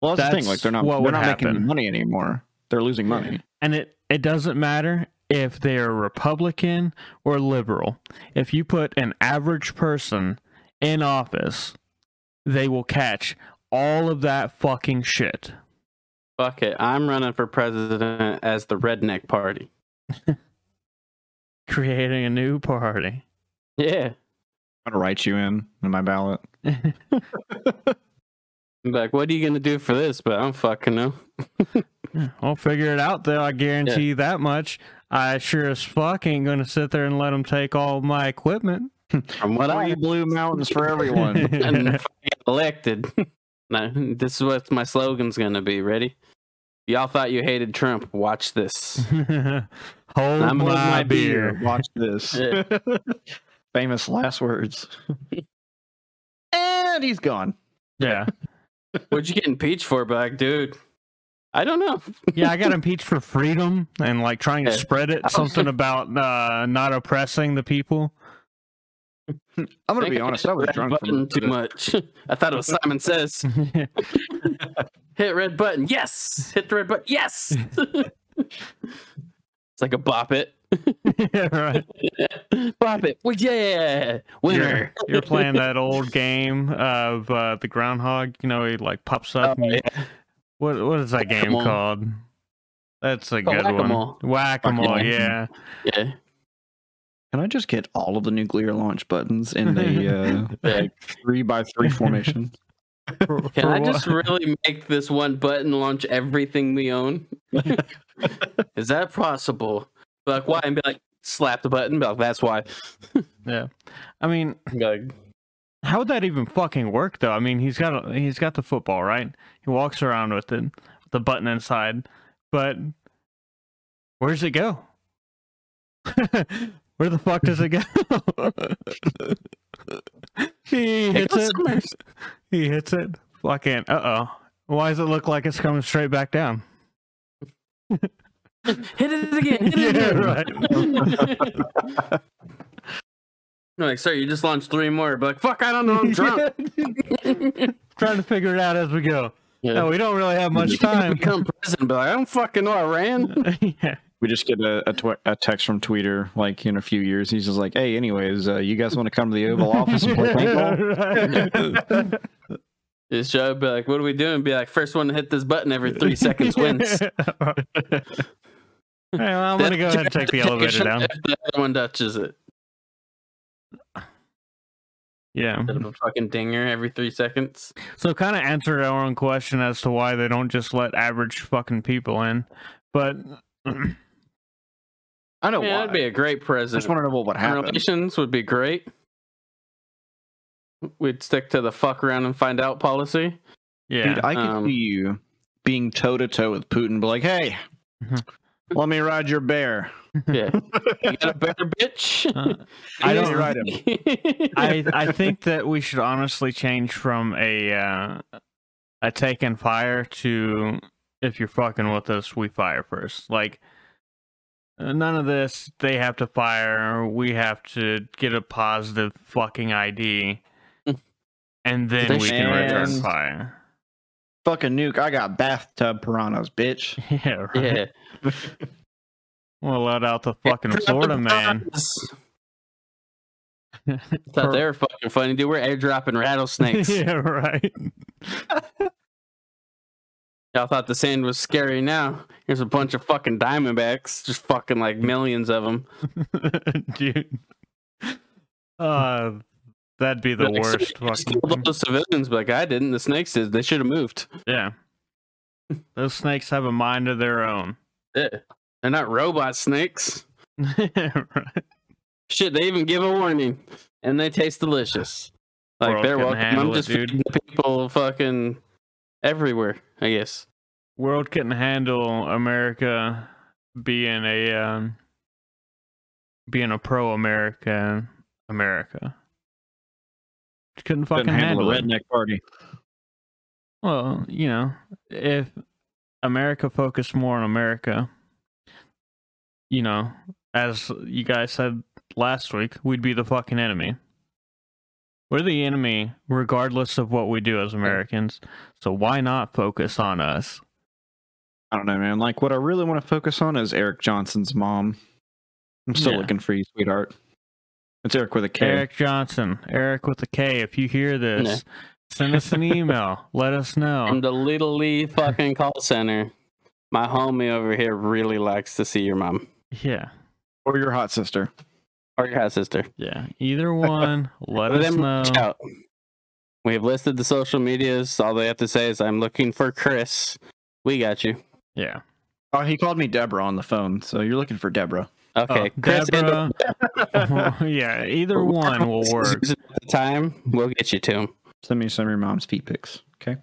Well, that's, the thing. Like they're not what they're would not making money anymore. They're losing money. And it, it doesn't matter if they're Republican or liberal. If you put an average person in office, they will catch all of that fucking shit. Fuck it. I'm running for president as the redneck party. <laughs> Creating a new party. Yeah. I'm gonna write you in in my ballot. <laughs> I'm like, what are you gonna do for this? But I don't fucking know. <laughs> I'll figure it out though. I guarantee you that much. I sure as fuck ain't gonna sit there and let them take all my equipment. From what I Three blue mountains for everyone. and if I get elected. No, <laughs> this is what my slogan's gonna be. Ready? Y'all thought you hated Trump. Watch this. <laughs> Hold I'm my, my beer. <laughs> Watch this. Famous last words. and he's gone. Yeah, What'd you get impeached for, back, dude? I don't know. yeah. I got impeached for freedom and like trying to spread it. Something about uh, not oppressing the people. I'm gonna be honest. I was red drunk from too much. <laughs> I thought it was <laughs> Simon Says. <laughs> Hit red button. Yes. Hit the red button. Yes. it's like a bop it. yeah, right. bop it. Well, yeah. Winner. You're, you're playing that old game of uh, the groundhog. You know, he like pops Oh, up. and you- yeah. What what is that game Whack-a-mole. called? That's a Oh, good whack-a-mole. one. Whack a mole. Whack-a-mole. Yeah. Yeah. Can I just get all of the nuclear launch buttons in the <laughs> uh, like three by three formation? <laughs> For- Can for I what- just really make this one button launch everything we own? <laughs> Is that possible? Like, why? And be like, slap the button. Be like, that's why. Yeah. I mean, like, how would that even fucking work though? I mean, he's got a, he's got the football, right? He walks around with it, with the button inside, but where does it go? Where the fuck does it go? <laughs> he hits go it. He hits it. Fucking uh oh. Why does it look like it's coming straight back down? <laughs> Hit it again. Hit it Yeah, again. right. No, <laughs> like, sir, you just launched three more. But like, fuck, I don't know. I'm drunk. Trying to figure it out as we go. Yeah. No, we don't really have much time. Become president. But I don't fucking know. I ran. yeah. We just get a, a, tw- a text from Tweeter like in a few years. He's just like, "Hey, anyways, uh, you guys want to come to the Oval Office and play paintball?" <laughs> <laughs> This show be like, what are we doing? Be like, first one to hit this button every three seconds wins. <laughs> Hey, well, I'm gonna go ahead and take the elevator shot down. The other one touches it. Yeah. Instead a fucking dinger every three seconds. So kind of answered our own question as to why they don't just let average fucking people in. But <clears throat> I know Yeah, why. that'd be a great I just president. want to know what would happen. Relations would be great. We'd stick to the fuck around and find out policy. yeah. Dude, I could um, see you being toe to toe with Putin, but like, "Hey, Mhm. let me ride your bear." <laughs> Yeah. you got a better bitch? Uh, I don't ride him. <laughs> I I think that we should honestly change from a uh, a taking fire to if you're fucking with us, we fire first. Like Uh, none of this. They have to fire. We have to get a positive fucking ID, <laughs> and then we can return fire. Fucking nuke! I got bathtub piranhas, bitch. <laughs> Yeah, right. yeah. <laughs> We'll let out the fucking Florida man. Thought they were fucking funny, dude. We're airdropping rattlesnakes. yeah, right. Y'all thought the sand was scary. Now here's a bunch of fucking diamondbacks, just fucking like millions of them. <laughs> Dude. Uh, That'd be the Like, worst just fucking killed all the civilians, but like I didn't. The snakes did. They should have moved. Yeah. Those snakes have a mind of their own. Yeah. They're not robot snakes. <laughs> Right. Shit, they even give a warning, and they taste delicious. Like World they're welcome. I'm it, just dude. feeding the people fucking everywhere. I guess. World couldn't handle America being a um, being a pro American America. Couldn't fucking Couldn't handle handle a it. redneck party. Well, you know, if America focused more on America, you know, as you guys said last week, we'd be the fucking enemy. We're the enemy regardless of what we do as Americans. So why not focus on us? I don't know, man. Like, what I really want to focus on is Erik Johnson's mom. I'm still Yeah. looking for you, sweetheart. It's Erik with a K. Erik Johnson, Erik with a K. If you hear this, send us an <laughs> email. Let us know. From the Little Lee fucking call center. My homie over here really likes to see your mom Yeah, Or your hot sister. Or your half sister. yeah. Either one. <laughs> Let Let us them know. out. We have listed the social medias. All they have to say is, "I'm looking for Chris." We got you. Yeah. Oh, he called me Deborah on the phone, so you're looking for Deborah. Okay, Oh, Chris. and- Deborah. <laughs> yeah, either <laughs> one will work. The time, we'll get you to him. Send me some of your mom's feet pics. Okay.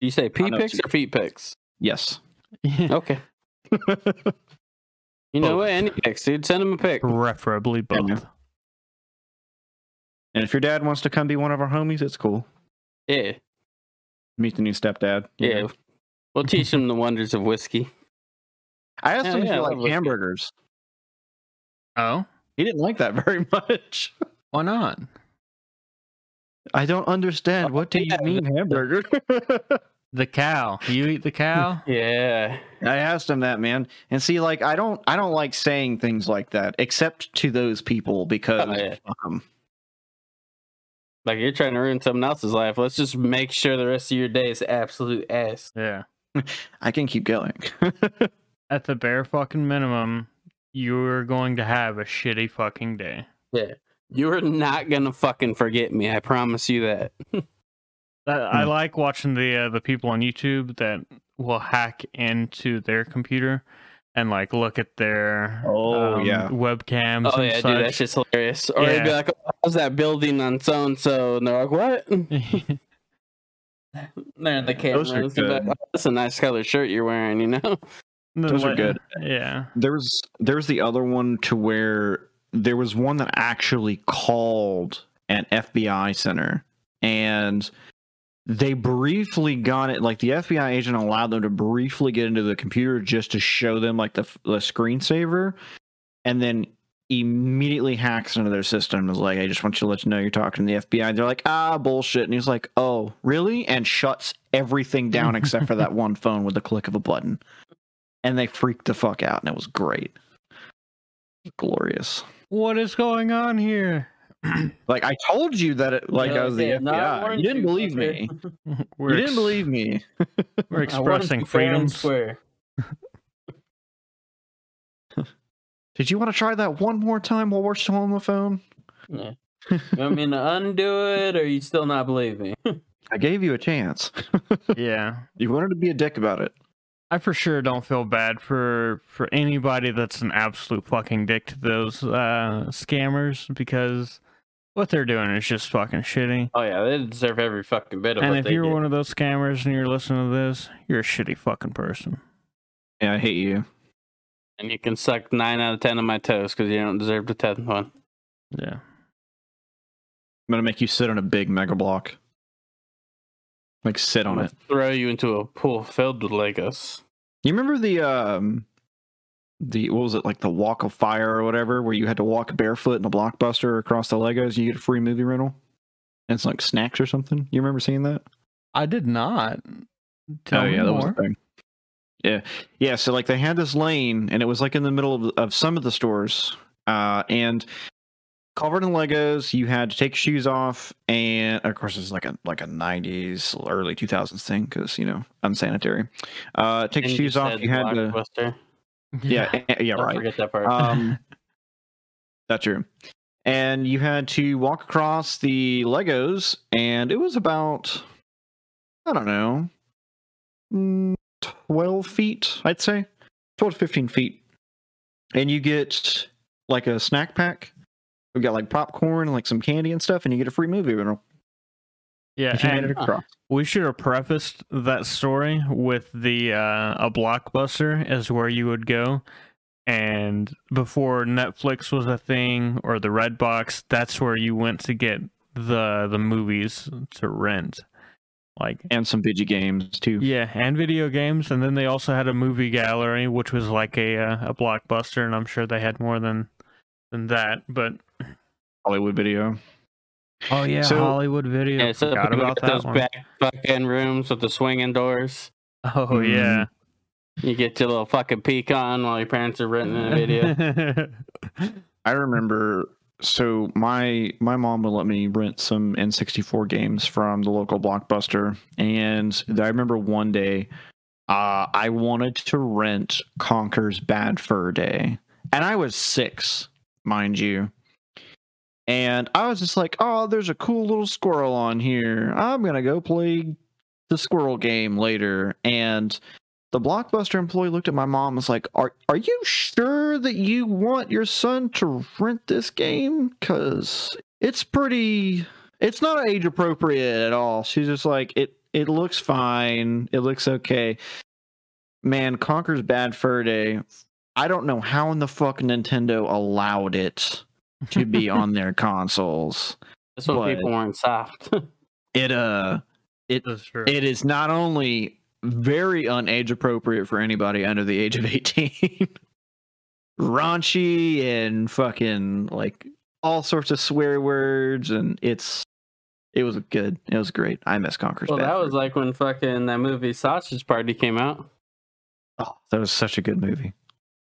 You say pee pics or feet pics? Yes. Okay. You know what? Any pics, dude. Send him a pic. Preferably both. man. and if your dad wants to come be one of our homies, it's cool. Yeah, Meet the new stepdad. yeah. know. We'll <laughs> teach him the wonders of whiskey. I asked Yeah, him if yeah, he I liked hamburgers. Oh, He didn't like that <laughs> very much. why not? I don't understand. Oh, what do you mean hamburger? <laughs> The cow. You eat the cow? <laughs> Yeah. I asked him that, man. And see, like, I don't, I don't like saying things like that, except to those people because Oh, yeah. fuck 'em. Like you're trying to ruin someone else's life. Let's just make sure the rest of your day is absolute ass. Yeah. <laughs> I can keep going. <laughs> At the bare fucking minimum, you're going to have a shitty fucking day. Yeah. You're not gonna fucking forget me. I promise you that. That, I Hmm. like watching the uh, the people on YouTube that will hack into their computer and like look at their Oh, um, yeah. webcams Oh and yeah, such. dude, that shit's hilarious. Or they'd be like, oh, "How's that building on so and so?" And they're like, "What?" <laughs> They're in the camera. Those are It's like, "Oh, That's a nice color shirt you're wearing, you know. <laughs> Those are good. Yeah. there was, there was the other one to where there was one that actually called an FBI center and they briefly got it like the FBI agent allowed them to briefly get into the computer just to show them like the, the screensaver and then immediately hacks into their system is like, I just want you to let you know you're talking to the FBI. They're like, ah, bullshit. And he's like, oh, really? And shuts everything down except for that <laughs> one phone with the click of a button. And they freaked the fuck out and it was great. Glorious. What is going on here? <clears throat> Like I told you that it like I was the Yeah, FBI. You didn't <laughs> you, believe me. You didn't believe me. We're expressing freedoms. <laughs> Did you want to try that one more time while we're still on the phone? Yeah. You want me to undo it, or you still not believe me? <laughs> I gave you a chance. Yeah. You wanted to be a dick about it. I for sure don't feel bad for for anybody that's an absolute fucking dick to those uh scammers because what they're doing is just fucking shitty. Oh yeah, they deserve every fucking bit of And what if they you're get. one of those scammers and you're listening to this, you're a shitty fucking person. Yeah, I hate you. and you can suck nine out of ten of my toes because you don't deserve the tenth one. Yeah. I'm gonna make you sit on a big mega block. Like sit I'm on it. throw you into a pool filled with Legos. You remember the um the what was it like the walk of fire or whatever where you had to walk barefoot in a blockbuster across the Legos you get a free movie rental? And it's like snacks or something. You remember seeing that? I did not. Tell oh me yeah, that was more. the thing. Yeah, yeah. So like they had this lane, and it was like in the middle of, of some of the stores, uh, and covered in Legos. You had to take shoes off, and of course it's like a like a '90s, early 2000s thing because you know unsanitary. Uh, take your And shoes off. You had to, Blockbuster. Yeah, eh, yeah, Don't right. forget that part. Um, <laughs> that's true. and you had to walk across the Legos, and it was about I don't know, mm, twelve feet, I'd say, twelve to fifteen feet, and you get like a snack pack. We got like popcorn, like some candy and stuff, and you get a free movie rental Yeah, if you made and we should have prefaced that story with the uh, a blockbuster is where you would go, and before Netflix was a thing or the Redbox, that's where you went to get the the movies to rent. Like and some video games too. yeah, and video games, and then they also had a movie gallery, which was like a uh, a blockbuster, and I'm sure they had more than than that. But Hollywood Video. Oh yeah, So- Hollywood Video. Yeah, so Forgot we about got that those one. back fucking rooms with the swinging doors. Oh yeah. You get your little fucking peek on while your parents are renting a video. <laughs> I remember so my my mom would let me rent some N64 games from the local blockbuster and I remember one day uh I wanted to rent Conker's Bad Fur Day and I was 6 mind you and I was just like oh there's a cool little squirrel on here. I'm going to go play the squirrel game later. And the blockbuster employee looked at my mom and was like are are you sure that you want your son to rent this game? Cuz it's pretty it's not age appropriate at all. She's just like it it looks fine. It looks okay. Man Conker's Bad Fur Day i don't know how in the fuck nintendo allowed it to be on their consoles That's when But- people weren't soft. <laughs> it uh That's true. it is not only very unage appropriate for anybody under the age of 18 <laughs> raunchy and fucking like all sorts of swear words and it's it was good it was great i miss Conker's well, Bad that Fur was like when fucking that movie Sausage Party came out. oh, that was such a good movie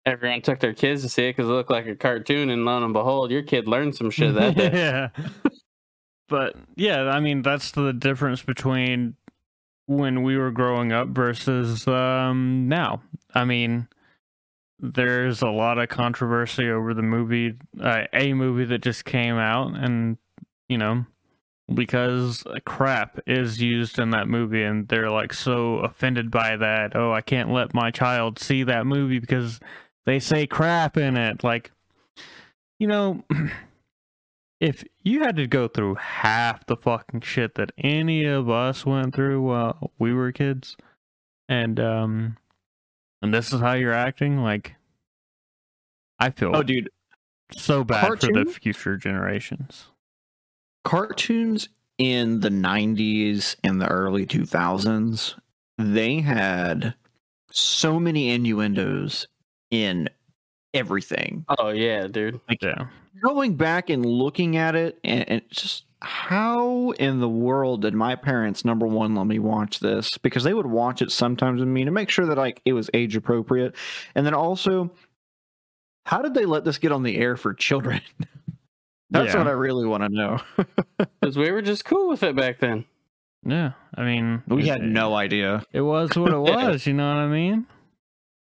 Everyone took their kids to see it because it looked like a cartoon, and lo and behold, your kid learned some shit that day. <laughs> yeah. But yeah, I mean that's the difference between when we were growing up versus um now. I mean there's a lot of controversy over the movie uh, a movie that just came out and you know because crap is used in that movie and they're like so offended by that. Oh, I can't let my child see that movie because they say crap in it like you know <clears throat> if you had to go through half the fucking shit that any of us went through while we were kids and um and this is how you're acting like i feel oh dude. so bad for the future generations. Cartoons in the 90s and the early 2000s they had so many innuendos in everything. Oh yeah, dude. yeah. going back and looking at it and, and just how in the world did my parents number one let me watch this? Because they would watch it sometimes with me to make sure that like it was age appropriate. And then also how did they let this get on the air for children? <laughs> That's yeah. what i really want to know. <laughs> Because we were just cool with it back then. yeah i mean we it- had no idea. it was what it <laughs> was you know what i mean?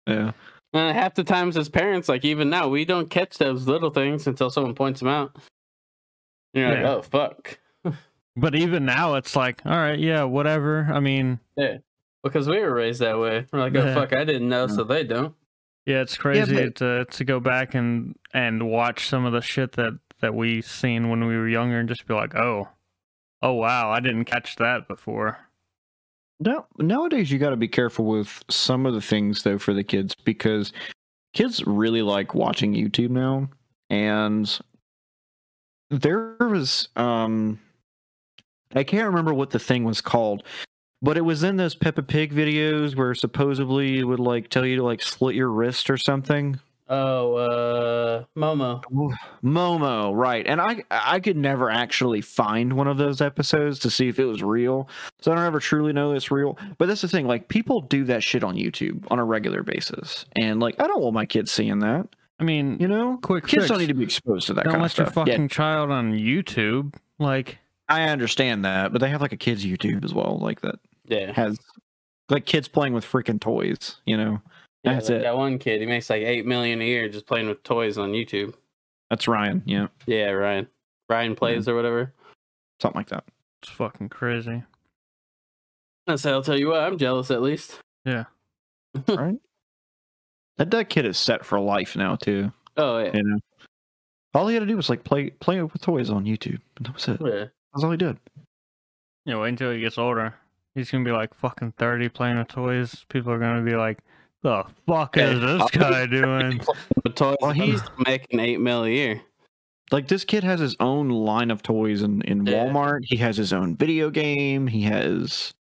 Yeah And half the times as parents, like even now, we don't catch those little things until someone points them out. You're like, Yeah. oh fuck, but even now it's like all right yeah whatever i mean yeah, because we were raised that way. We're like, oh Yeah. fuck, I didn't know, so mm. they don't. Yeah, it's crazy but- to to go back and and watch some of the shit that that we seen when we were younger and just be like, oh, oh wow, I didn't catch that before. No, nowadays you got to be careful with some of the things though for the kids because kids really like watching YouTube now, and there was um, I can't remember what the thing was called, but it was in those Peppa Pig videos where supposedly it would like tell you to like slit your wrist or something. Oh, uh, Momo. Momo, right? And I I could never actually find one of those episodes to see if it was real, so I don't ever truly know it's real. But that's the thing; like people do that shit on YouTube on a regular basis, and like I don't want my kids seeing that. I mean, You know, quick kids fix. don't need to be exposed to that don't kind let your fucking Yeah, child on YouTube. Like, I understand that, but they have like a kids YouTube as well, like that Yeah. has like kids playing with freaking toys. You know, Yeah, That's like it. That one kid, he makes like eight million a year just playing with toys on YouTube. That's Ryan. Yeah, Yeah, Ryan. Ryan plays or whatever. something like that. It's fucking crazy. I say, I'll tell you what, I'm jealous at least. Yeah. <laughs> right? That that kid is set for life now too. Oh yeah. You know, all he had to do was like play play with toys on YouTube, and that was it. yeah. That's all he did. Yeah, wait until he gets older. He's gonna be like fucking thirty playing with toys. People are gonna be like, "The fuck is this guy <laughs> doing?" Well, he's he's- making eight mil a year. Like this kid has his own line of toys in in Yeah. Walmart. He has his own video game. He has,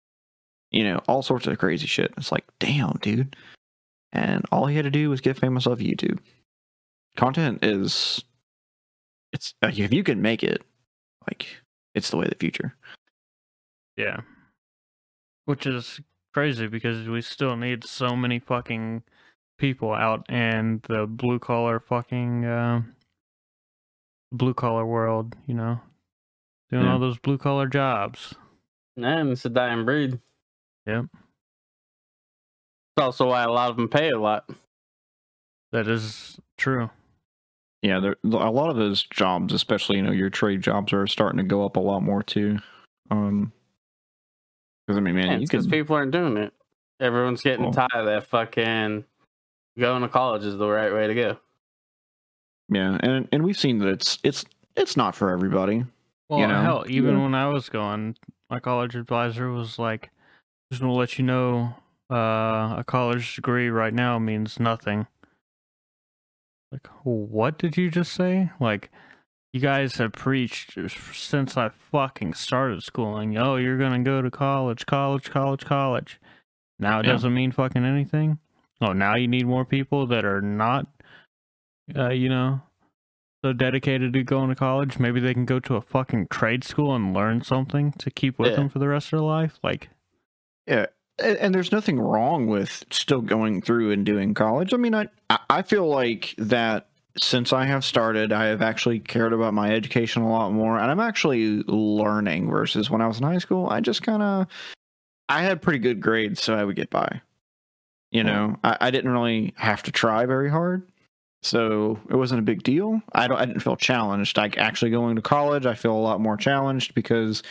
you know, all sorts of crazy shit. It's like, damn, dude. And all he had to do was get famous off YouTube. Content is, it's like, if you can make it, like it's the way of the future. Yeah. Which is crazy because we still need so many fucking people out in the blue collar fucking uh, blue collar world, you know, doing Yeah. all those blue collar jobs. And it's a dying breed. Yep. It's also why a lot of them pay a lot. That is true. Yeah, there, a lot of those jobs, especially you know your trade jobs, are starting to go up a lot more too. Um, because I mean, man, Yeah, because can people aren't doing it. Everyone's getting Well- tired of that fucking going to college is the right way to go. Yeah, and and we've seen that it's it's it's not for everybody. Well, know? hell, even Yeah. when I was going, my college advisor was like, "Just want to let you know, uh, a college degree right now means nothing." Like, what did you just say? Like, you guys have preached since I fucking started schooling. Oh, you're gonna go to college, college, college, college. Now it Yeah. doesn't mean fucking anything. Oh, now you need more people that are not, uh, you know, so dedicated to going to college, maybe they can go to a fucking trade school and learn something to keep with Yeah. them for the rest of their life. Like, Yeah, and, and there's nothing wrong with still going through and doing college. I mean, I I- I feel like that since I have started, I have actually cared about my education a lot more, and I'm actually learning. Versus when I was in high school, I just kind of I had pretty good grades, so I would get by. You know, I, I didn't really have to try very hard. So it wasn't a big deal. I don't. I didn't feel challenged. Like actually going to college, I feel a lot more challenged because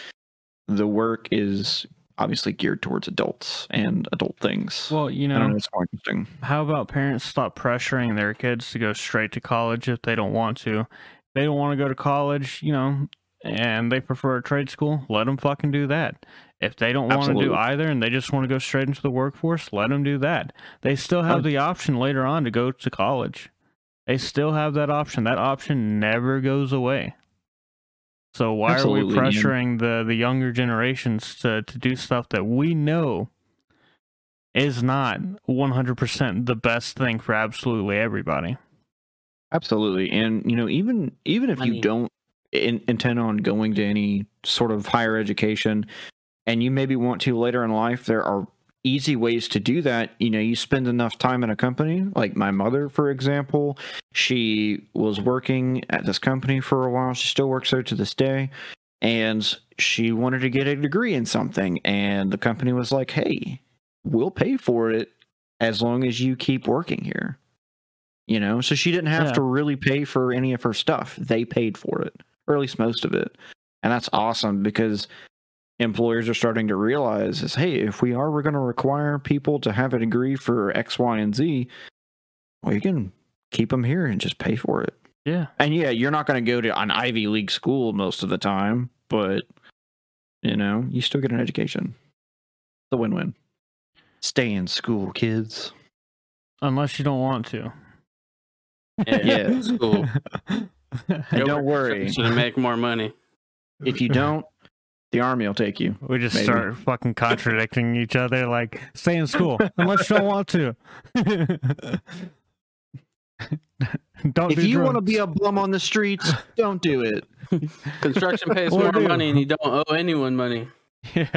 the work is obviously geared towards adults and adult things. well, you know, know. It's more interesting. how about parents stop pressuring their kids to go straight to college if they don't want to? If they don't want to go to college, you know, and they prefer a trade school, let them fucking do that. If they don't want to do either and they just want to go straight into the workforce, let them do that. They still have the option later on to go to college. They still have that option. That option never goes away. So why Absolutely, are we yeah. pressuring the the younger generations to to do stuff that we know is not 100% the best thing for absolutely everybody? Absolutely, and you know, even even if I you mean- don't in, intend on going to any sort of higher education, and you maybe want to later in life, there are easy ways to do that. You know, you spend enough time in a company. Like my mother, for example, she was working at this company for a while. She still works there to this day, and she wanted to get a degree in something, and the company was like, "Hey, we'll pay for it as long as you keep working here." You know, so she didn't have Yeah. to really pay for any of her stuff. They paid for it, or at least most of it. And that's awesome because employers are starting to realize is hey, if we are we're going to require people to have a degree for X, Y, and Z, well, you can keep them here and just pay for it. Yeah. And yeah, you're not going to go to an Ivy League school most of the time, but you know, you still get an education. It's a win-win. Stay in school, kids. Unless you don't want to. Yeah, Yeah. school. <laughs> And don't work worry, To make more money. if you don't, the army will take you. We just Maybe. start fucking contradicting each other, like stay in school <laughs> unless you don't want to. <laughs> don't if do you want to be a bum on the streets, don't do it. <laughs> Construction pays more do. money and you don't owe anyone money. yeah,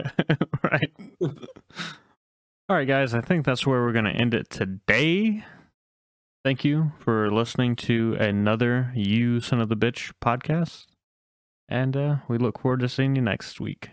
right. All right, guys, I think that's where we're going to end it today. Thank you for listening to another You Son of the Bitch podcast. And uh, we look forward to seeing you next week.